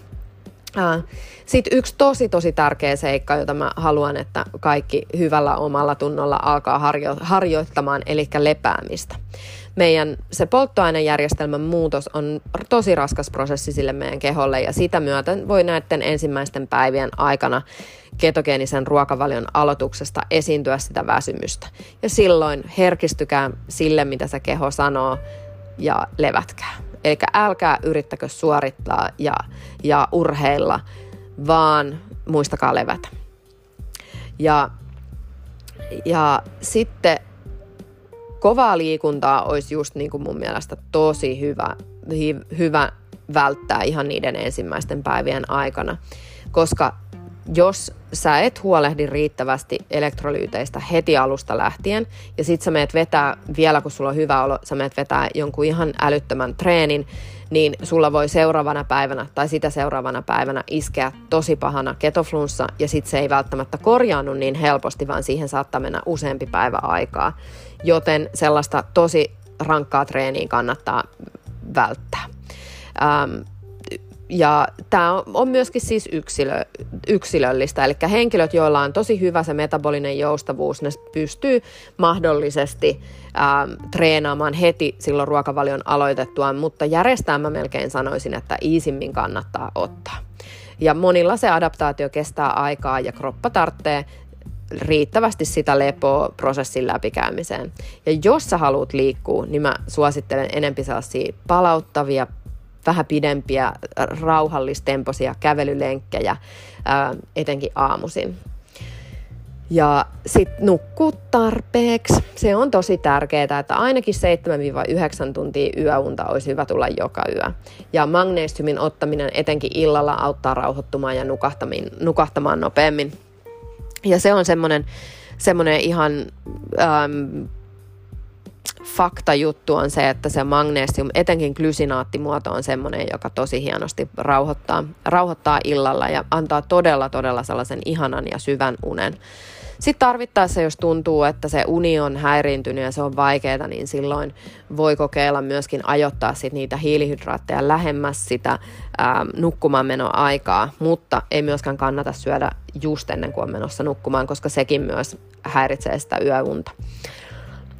Sitten yksi tosi tosi tärkeä seikka, jota mä haluan, että kaikki hyvällä omalla tunnolla alkaa harjo- harjoittamaan, eli lepäämistä meidän se polttoainejärjestelmän muutos on tosi raskas prosessi sille meidän keholle ja sitä myöten voi näiden ensimmäisten päivien aikana ketogeenisen ruokavalion aloituksesta esiintyä sitä väsymystä. Ja silloin herkistykää sille, mitä se keho sanoo ja levätkää. Eli älkää yrittäkö suorittaa ja, ja urheilla, vaan muistakaa levätä. Ja, ja sitten kovaa liikuntaa olisi just niin kuin mun mielestä tosi hyvä, hy, hyvä välttää ihan niiden ensimmäisten päivien aikana, koska jos sä et huolehdi riittävästi elektrolyyteistä heti alusta lähtien, ja sit sä meet vetää, vielä kun sulla on hyvä olo, sä meet vetää jonkun ihan älyttömän treenin, niin sulla voi seuraavana päivänä tai sitä seuraavana päivänä iskeä tosi pahana ketoflunssa, ja sit se ei välttämättä korjaannu niin helposti, vaan siihen saattaa mennä useampi päivä aikaa. Joten sellaista tosi rankkaa treeniä kannattaa välttää. Ähm, ja tämä on myöskin siis yksilö, yksilöllistä, eli henkilöt, joilla on tosi hyvä se metabolinen joustavuus, ne pystyy mahdollisesti ää, treenaamaan heti silloin ruokavalion aloitettua, mutta järjestään mä melkein sanoisin, että iisimmin kannattaa ottaa. Ja monilla se adaptaatio kestää aikaa ja kroppa tarvitsee riittävästi sitä lepoa prosessin läpikäymiseen. Ja jos sä haluat liikkua, niin mä suosittelen enempi sellaisia palauttavia, vähän pidempiä, rauhallistempoisia kävelylenkkejä, etenkin aamuisin. Ja sitten nukkuu tarpeeksi. Se on tosi tärkeää, että ainakin 7-9 tuntia yöunta olisi hyvä tulla joka yö. Ja magnesiumin ottaminen etenkin illalla auttaa rauhoittumaan ja nukahtamaan nopeammin. Ja se on semmoinen semmoinen ihan ähm, faktajuttu on se, että se magnesium, etenkin glysinaattimuoto on semmoinen, joka tosi hienosti rauhoittaa, rauhoittaa illalla ja antaa todella, todella sellaisen ihanan ja syvän unen. Sitten tarvittaessa, jos tuntuu, että se uni on häiriintynyt ja se on vaikeaa, niin silloin voi kokeilla myöskin ajoittaa sit niitä hiilihydraatteja lähemmäs sitä ää, nukkumaanmenoaikaa, mutta ei myöskään kannata syödä just ennen kuin on menossa nukkumaan, koska sekin myös häiritsee sitä yöunta.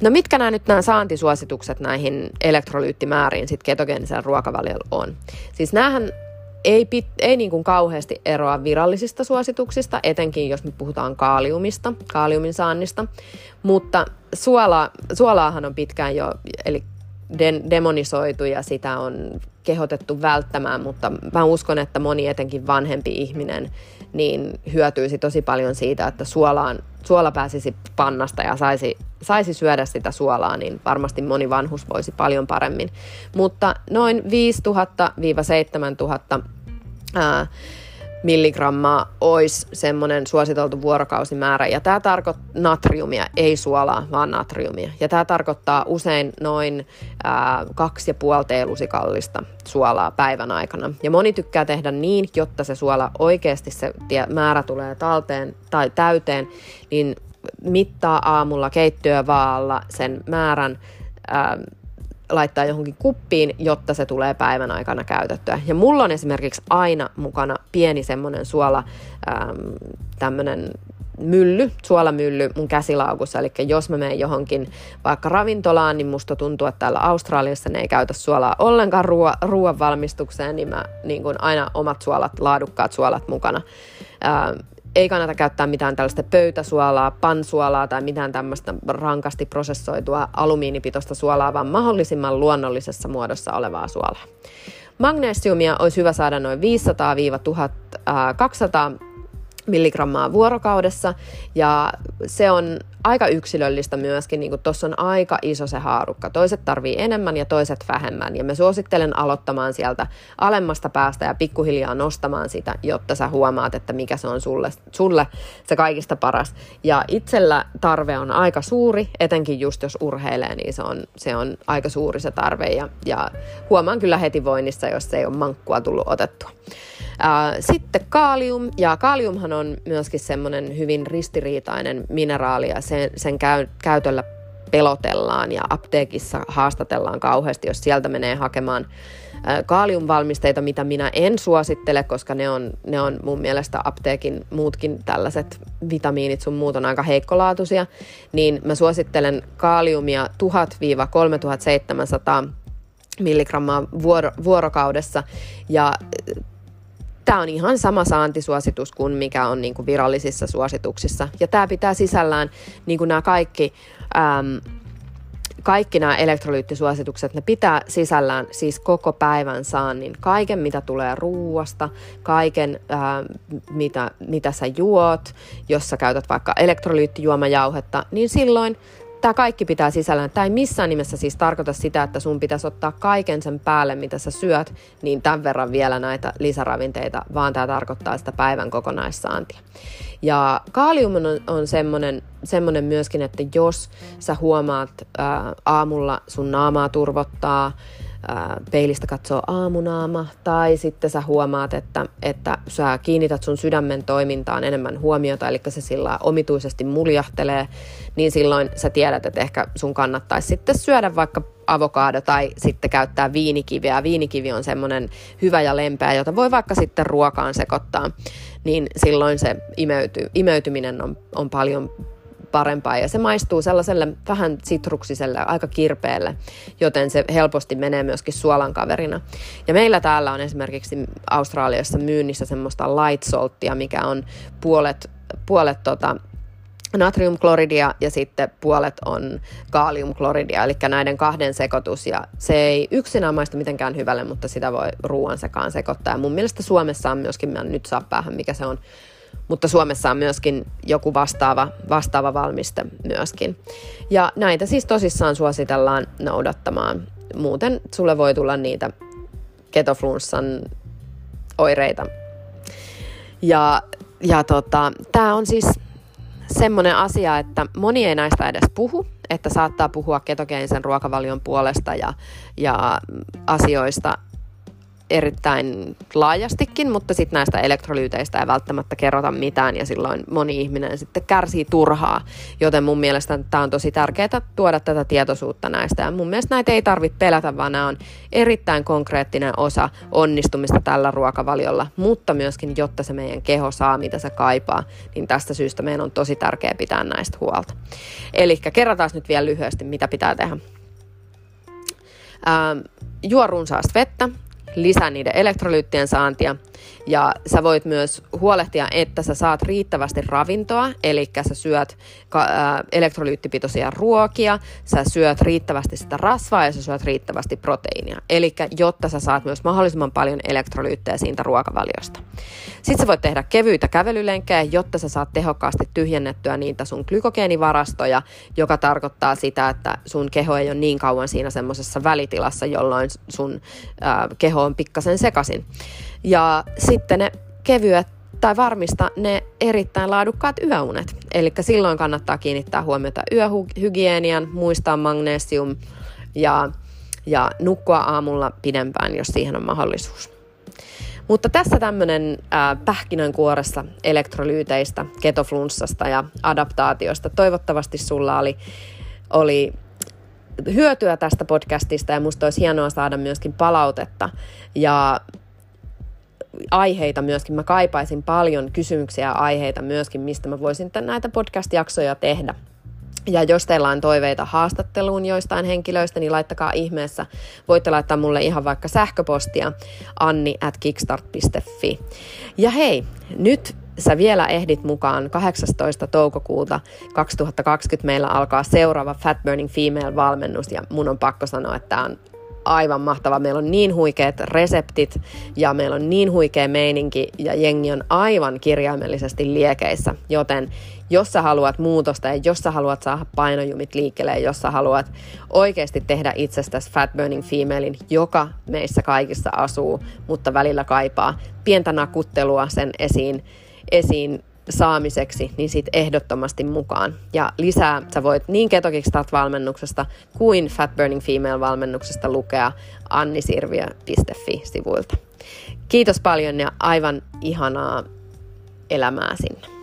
No mitkä nämä nyt nämä saantisuositukset näihin elektrolyyttimääriin sit ketogeenisellä ruokavaliolla on? Siis näähän ei, pit, ei niin kuin kauheasti eroa virallisista suosituksista, etenkin jos me puhutaan kaaliumista, kaaliumin saannista, mutta suola, suolaahan on pitkään jo, eli de, demonisoitu ja sitä on kehotettu välttämään, mutta mä uskon, että moni etenkin vanhempi ihminen niin hyötyisi tosi paljon siitä, että suolaan, suola pääsisi pannasta ja saisi, saisi syödä sitä suolaa, niin varmasti moni vanhus voisi paljon paremmin. Mutta noin 5000-7000 ää, milligrammaa olisi semmoinen suositeltu vuorokausimäärä. Ja tämä tarkoittaa natriumia, ei suolaa, vaan natriumia. Ja tämä tarkoittaa usein noin ää, kaksi ja puoli teelusikallista suolaa päivän aikana. Ja moni tykkää tehdä niin, jotta se suola oikeasti se määrä tulee talteen tai täyteen, niin mittaa aamulla keittiövaalla sen määrän ää, laittaa johonkin kuppiin, jotta se tulee päivän aikana käytettyä. Ja mulla on esimerkiksi aina mukana pieni semmoinen suola, ähm, tämmöinen mylly, suolamylly mun käsilaukussa. Eli jos mä menen johonkin vaikka ravintolaan, niin musta tuntuu, että täällä Australiassa ne ei käytä suolaa ollenkaan ruo- ruoan valmistukseen, niin mä niin kun aina omat suolat, laadukkaat suolat mukana. Ähm, ei kannata käyttää mitään tällaista pöytäsuolaa, pansuolaa tai mitään tämmöistä rankasti prosessoitua alumiinipitoista suolaa, vaan mahdollisimman luonnollisessa muodossa olevaa suolaa. Magnesiumia olisi hyvä saada noin 500-1200 milligrammaa vuorokaudessa ja se on aika yksilöllistä myöskin, niin kuin tuossa on aika iso se haarukka. Toiset tarvii enemmän ja toiset vähemmän ja me suosittelen aloittamaan sieltä alemmasta päästä ja pikkuhiljaa nostamaan sitä, jotta sä huomaat, että mikä se on sulle, sulle se kaikista paras. Ja itsellä tarve on aika suuri, etenkin just jos urheilee, niin se on, se on aika suuri se tarve ja, ja huomaan kyllä heti voinnissa, jos ei ole mankkua tullut otettua. Sitten kaalium, ja kaaliumhan on myöskin semmoinen hyvin ristiriitainen mineraali, ja sen, sen käy, käytöllä pelotellaan ja apteekissa haastatellaan kauheasti, jos sieltä menee hakemaan kaaliumvalmisteita, mitä minä en suosittele, koska ne on, ne on mun mielestä apteekin muutkin tällaiset vitamiinit sun muut on aika heikkolaatuisia, niin mä suosittelen kaaliumia 1000-3700 milligrammaa vuoro, vuorokaudessa ja Tämä on ihan sama saantisuositus kuin mikä on niin kuin virallisissa suosituksissa. Ja tämä pitää sisällään niin kuin nämä kaikki äm, kaikki nämä elektrolyyttisuositukset, ne pitää sisällään siis koko päivän saannin. Kaiken, mitä tulee ruuasta, kaiken, ää, mitä, mitä sä juot, jos sä käytät vaikka elektrolyyttijuomajauhetta, niin silloin tämä kaikki pitää sisällään. Tämä ei missään nimessä siis tarkoita sitä, että sun pitäisi ottaa kaiken sen päälle, mitä sä syöt, niin tämän verran vielä näitä lisäravinteita, vaan tämä tarkoittaa sitä päivän kokonaissaantia. Ja kaalium on, on semmoinen, semmoinen myöskin, että jos sä huomaat ää, aamulla sun naamaa turvottaa, peilistä katsoo aamunaama, tai sitten sä huomaat, että, että sä kiinnität sun sydämen toimintaan enemmän huomiota, eli se sillä omituisesti muljahtelee, niin silloin sä tiedät, että ehkä sun kannattaisi sitten syödä vaikka avokaado tai sitten käyttää viinikiviä. Viinikivi on semmoinen hyvä ja lempeä, jota voi vaikka sitten ruokaan sekoittaa, niin silloin se imeyty, imeytyminen on, on paljon parempaa ja se maistuu sellaiselle vähän sitruksiselle, aika kirpeelle, joten se helposti menee myöskin suolan kaverina. Ja meillä täällä on esimerkiksi Australiassa myynnissä semmoista light saltia, mikä on puolet, puolet tota, natriumkloridia ja sitten puolet on kaaliumkloridia, eli näiden kahden sekoitus. Ja se ei yksinään maista mitenkään hyvälle, mutta sitä voi ruoan sekaan sekoittaa. Ja mun mielestä Suomessa on myöskin, mä nyt saa päähän mikä se on, mutta Suomessa on myöskin joku vastaava, vastaava valmiste myöskin. Ja näitä siis tosissaan suositellaan noudattamaan. Muuten sulle voi tulla niitä ketoflunssan oireita. Ja, ja tota, tämä on siis semmoinen asia, että moni ei näistä edes puhu, että saattaa puhua ketogeenisen ruokavalion puolesta ja, ja asioista erittäin laajastikin, mutta sitten näistä elektrolyyteistä ei välttämättä kerrota mitään ja silloin moni ihminen sitten kärsii turhaa, joten mun mielestä tämä on tosi tärkeää tuoda tätä tietoisuutta näistä ja mun mielestä näitä ei tarvitse pelätä, vaan nämä on erittäin konkreettinen osa onnistumista tällä ruokavaliolla, mutta myöskin jotta se meidän keho saa mitä se kaipaa, niin tästä syystä meidän on tosi tärkeää pitää näistä huolta. Eli kerrotaan nyt vielä lyhyesti, mitä pitää tehdä. Ähm, juo runsaasti vettä, lisää niiden elektrolyyttien saantia. Ja sä voit myös huolehtia, että sä saat riittävästi ravintoa, eli sä syöt elektrolyyttipitoisia ruokia, sä syöt riittävästi sitä rasvaa ja sä syöt riittävästi proteiinia. Eli jotta sä saat myös mahdollisimman paljon elektrolyyttejä siitä ruokavaliosta. Sitten sä voit tehdä kevyitä kävelylenkkejä, jotta sä saat tehokkaasti tyhjennettyä niitä sun glykogeenivarastoja, joka tarkoittaa sitä, että sun keho ei ole niin kauan siinä semmoisessa välitilassa, jolloin sun ää, keho on pikkasen sekasin. Ja sitten ne kevyet tai varmista ne erittäin laadukkaat yöunet. Eli silloin kannattaa kiinnittää huomiota yöhygienian, muistaa magnesium ja, ja nukkua aamulla pidempään, jos siihen on mahdollisuus. Mutta tässä tämmöinen pähkinänkuoressa elektrolyyteistä, ketoflunssasta ja adaptaatiosta. Toivottavasti sulla oli, oli hyötyä tästä podcastista ja musta olisi hienoa saada myöskin palautetta. Ja aiheita myöskin. Mä kaipaisin paljon kysymyksiä ja aiheita myöskin, mistä mä voisin näitä podcast-jaksoja tehdä. Ja jos teillä on toiveita haastatteluun joistain henkilöistä, niin laittakaa ihmeessä. Voitte laittaa mulle ihan vaikka sähköpostia anni at kickstart.fi. Ja hei, nyt sä vielä ehdit mukaan 18. toukokuuta 2020 meillä alkaa seuraava Fat Burning Female-valmennus ja mun on pakko sanoa, että on aivan mahtava. Meillä on niin huikeat reseptit ja meillä on niin huikea meininki ja jengi on aivan kirjaimellisesti liekeissä. Joten jos sä haluat muutosta ja jos sä haluat saada painojumit liikkeelle ja jos sä haluat oikeasti tehdä itsestäsi fat burning femalein, joka meissä kaikissa asuu, mutta välillä kaipaa pientä nakuttelua sen esiin, esiin saamiseksi, niin sit ehdottomasti mukaan. Ja lisää sä voit niin Ketokickstart-valmennuksesta kuin Fat Burning Female-valmennuksesta lukea annisirviö.fi sivuilta. Kiitos paljon ja aivan ihanaa elämää sinne.